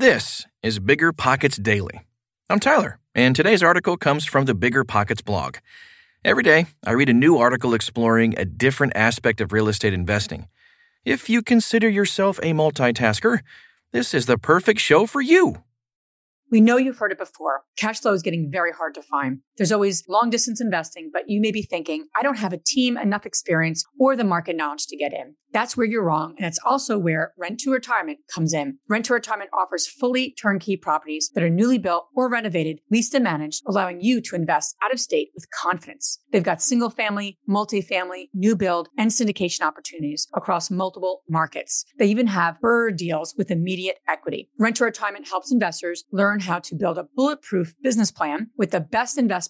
This is Bigger Pockets Daily. I'm Tyler, and today's article comes from the Bigger Pockets blog. Every day, I read a new article exploring a different aspect of real estate investing. If you consider yourself a multitasker, this is the perfect show for you. We know you've heard it before. Cash flow is getting very hard to find. There's always long distance investing, but you may be thinking, I don't have a team, enough experience, or the market knowledge to get in. That's where you're wrong. And it's also where Rent to Retirement comes in. Rent to Retirement offers fully turnkey properties that are newly built or renovated, leased and managed, allowing you to invest out of state with confidence. They've got single family, multifamily, new build, and syndication opportunities across multiple markets. They even have BRRRR deals with immediate equity. Rent to Retirement helps investors learn how to build a bulletproof business plan with the best investment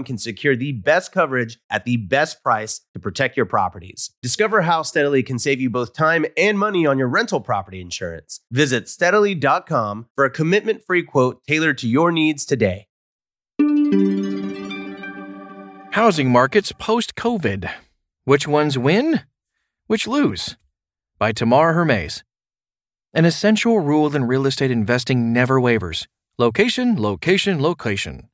can secure the best coverage at the best price to protect your properties. Discover how Steadily can save you both time and money on your rental property insurance. Visit steadily.com for a commitment free quote tailored to your needs today. Housing markets post COVID. Which ones win? Which lose? By Tamar Hermes. An essential rule in real estate investing never wavers location, location, location.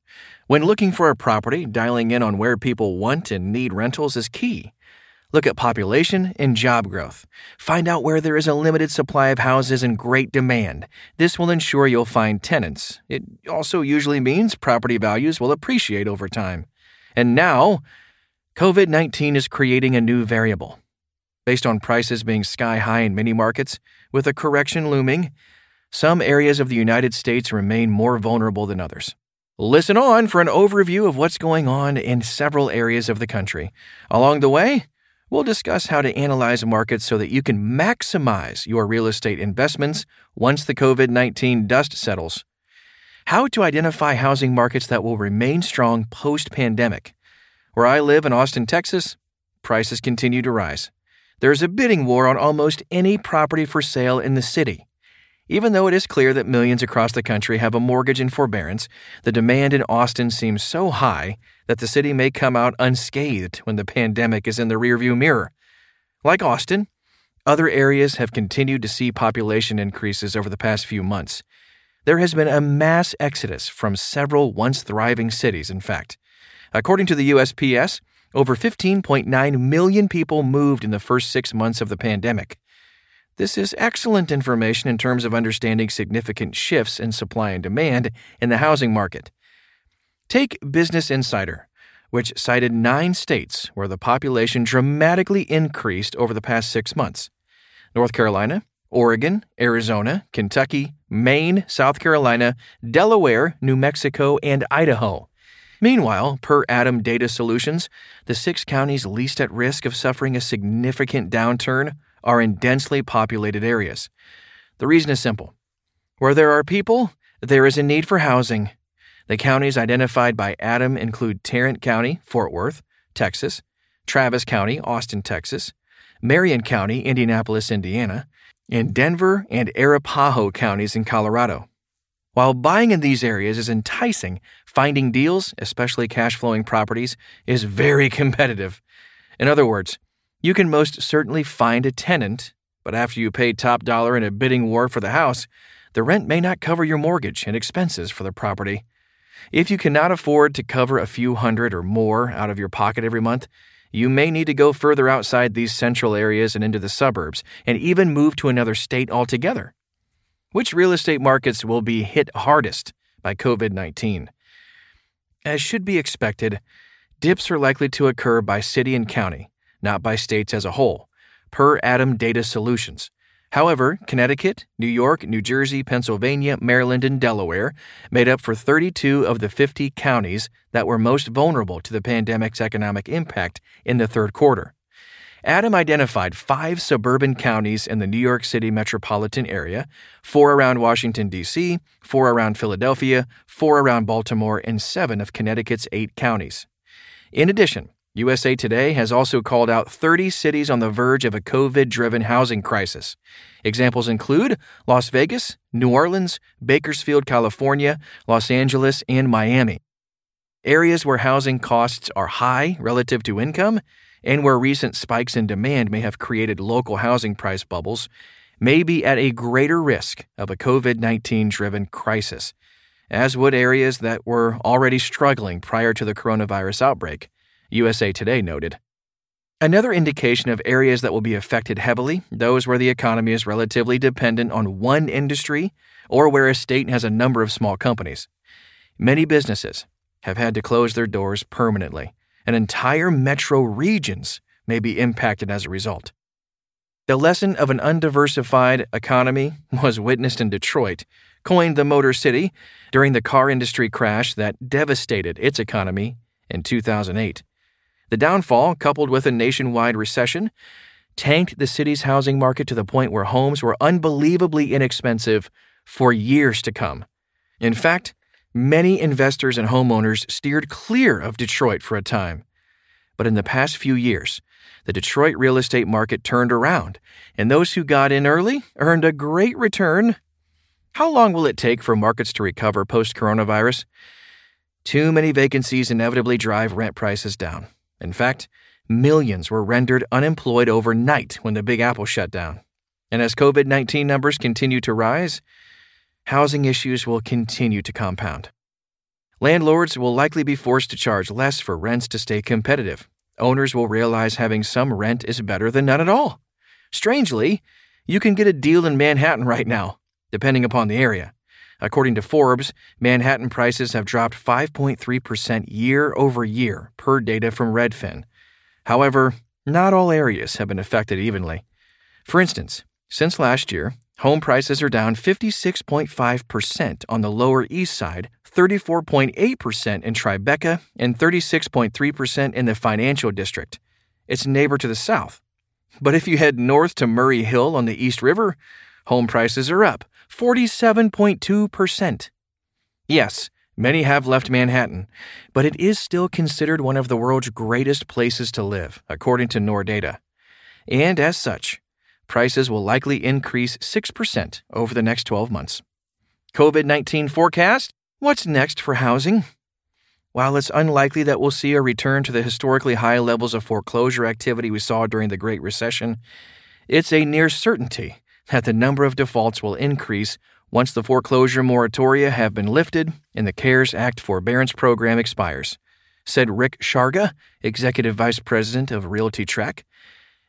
When looking for a property, dialing in on where people want and need rentals is key. Look at population and job growth. Find out where there is a limited supply of houses and great demand. This will ensure you'll find tenants. It also usually means property values will appreciate over time. And now, COVID 19 is creating a new variable. Based on prices being sky high in many markets, with a correction looming, some areas of the United States remain more vulnerable than others. Listen on for an overview of what's going on in several areas of the country. Along the way, we'll discuss how to analyze markets so that you can maximize your real estate investments once the COVID 19 dust settles. How to identify housing markets that will remain strong post pandemic. Where I live in Austin, Texas, prices continue to rise. There's a bidding war on almost any property for sale in the city. Even though it is clear that millions across the country have a mortgage in forbearance, the demand in Austin seems so high that the city may come out unscathed when the pandemic is in the rearview mirror. Like Austin, other areas have continued to see population increases over the past few months. There has been a mass exodus from several once thriving cities, in fact. According to the USPS, over 15.9 million people moved in the first six months of the pandemic. This is excellent information in terms of understanding significant shifts in supply and demand in the housing market. Take Business Insider, which cited nine states where the population dramatically increased over the past six months North Carolina, Oregon, Arizona, Kentucky, Maine, South Carolina, Delaware, New Mexico, and Idaho. Meanwhile, per ATTOM Data Solutions, the six counties least at risk of suffering a significant downturn are in densely populated areas. The reason is simple where there are people, there is a need for housing. The counties identified by ATTOM include Tarrant County, Fort Worth, Texas, Travis County, Austin, Texas, Marion County, Indianapolis, Indiana, and Denver and Arapahoe counties in Colorado. While buying in these areas is enticing, finding deals, especially cash flowing properties, is very competitive. In other words, you can most certainly find a tenant, but after you pay top dollar in a bidding war for the house, the rent may not cover your mortgage and expenses for the property. If you cannot afford to cover a few hundred or more out of your pocket every month, you may need to go further outside these central areas and into the suburbs, and even move to another state altogether. Which real estate markets will be hit hardest by COVID 19? As should be expected, dips are likely to occur by city and county, not by states as a whole, per ATTOM Data Solutions. However, Connecticut, New York, New Jersey, Pennsylvania, Maryland, and Delaware made up for 32 of the 50 counties that were most vulnerable to the pandemic's economic impact in the third quarter. ATTOM identified five suburban counties in the New York City metropolitan area, four around Washington, D.C., four around Philadelphia, four around Baltimore, and seven of Connecticut's eight counties. In addition, USA Today has also called out 30 cities on the verge of a COVID driven housing crisis. Examples include Las Vegas, New Orleans, Bakersfield, California, Los Angeles, and Miami. Areas where housing costs are high relative to income and where recent spikes in demand may have created local housing price bubbles may be at a greater risk of a COVID 19 driven crisis, as would areas that were already struggling prior to the coronavirus outbreak. USA Today noted. Another indication of areas that will be affected heavily, those where the economy is relatively dependent on one industry or where a state has a number of small companies. Many businesses have had to close their doors permanently, and entire metro regions may be impacted as a result. The lesson of an undiversified economy was witnessed in Detroit, coined the Motor City, during the car industry crash that devastated its economy in 2008. The downfall, coupled with a nationwide recession, tanked the city's housing market to the point where homes were unbelievably inexpensive for years to come. In fact, many investors and homeowners steered clear of Detroit for a time. But in the past few years, the Detroit real estate market turned around, and those who got in early earned a great return. How long will it take for markets to recover post coronavirus? Too many vacancies inevitably drive rent prices down. In fact, millions were rendered unemployed overnight when the Big Apple shut down. And as COVID 19 numbers continue to rise, housing issues will continue to compound. Landlords will likely be forced to charge less for rents to stay competitive. Owners will realize having some rent is better than none at all. Strangely, you can get a deal in Manhattan right now, depending upon the area. According to Forbes, Manhattan prices have dropped 5.3% year over year per data from Redfin. However, not all areas have been affected evenly. For instance, since last year, home prices are down 56.5% on the Lower East Side, 34.8% in Tribeca, and 36.3% in the Financial District, its neighbor to the south. But if you head north to Murray Hill on the East River, home prices are up 47.2%. Yes, many have left Manhattan, but it is still considered one of the world's greatest places to live, according to Nordata. And as such, prices will likely increase 6% over the next 12 months. COVID 19 forecast? What's next for housing? While it's unlikely that we'll see a return to the historically high levels of foreclosure activity we saw during the Great Recession, it's a near certainty that the number of defaults will increase once the foreclosure moratoria have been lifted and the CARES Act forbearance program expires, said Rick Sharga, Executive Vice President of RealtyTrac.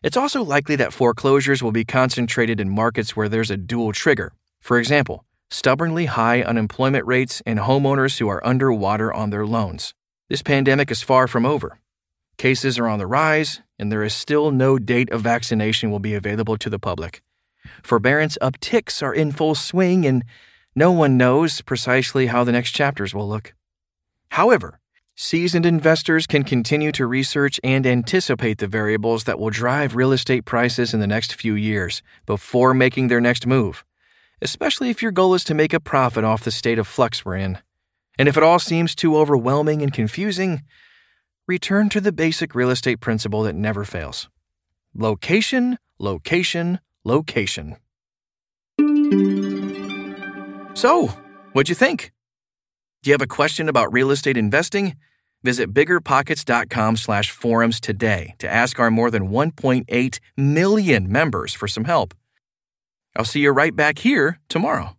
It's also likely that foreclosures will be concentrated in markets where there's a dual trigger. For example, stubbornly high unemployment rates and homeowners who are underwater on their loans. This pandemic is far from over. Cases are on the rise, and there is still no date of vaccination will be available to the public. Forbearance upticks are in full swing, and no one knows precisely how the next chapters will look. However, seasoned investors can continue to research and anticipate the variables that will drive real estate prices in the next few years before making their next move, especially if your goal is to make a profit off the state of flux we're in. And if it all seems too overwhelming and confusing, return to the basic real estate principle that never fails location, location, location. So, what'd you think? Do you have a question about real estate investing? Visit biggerpockets.com slash forums today to ask our more than 1.8 million members for some help. I'll see you right back here tomorrow.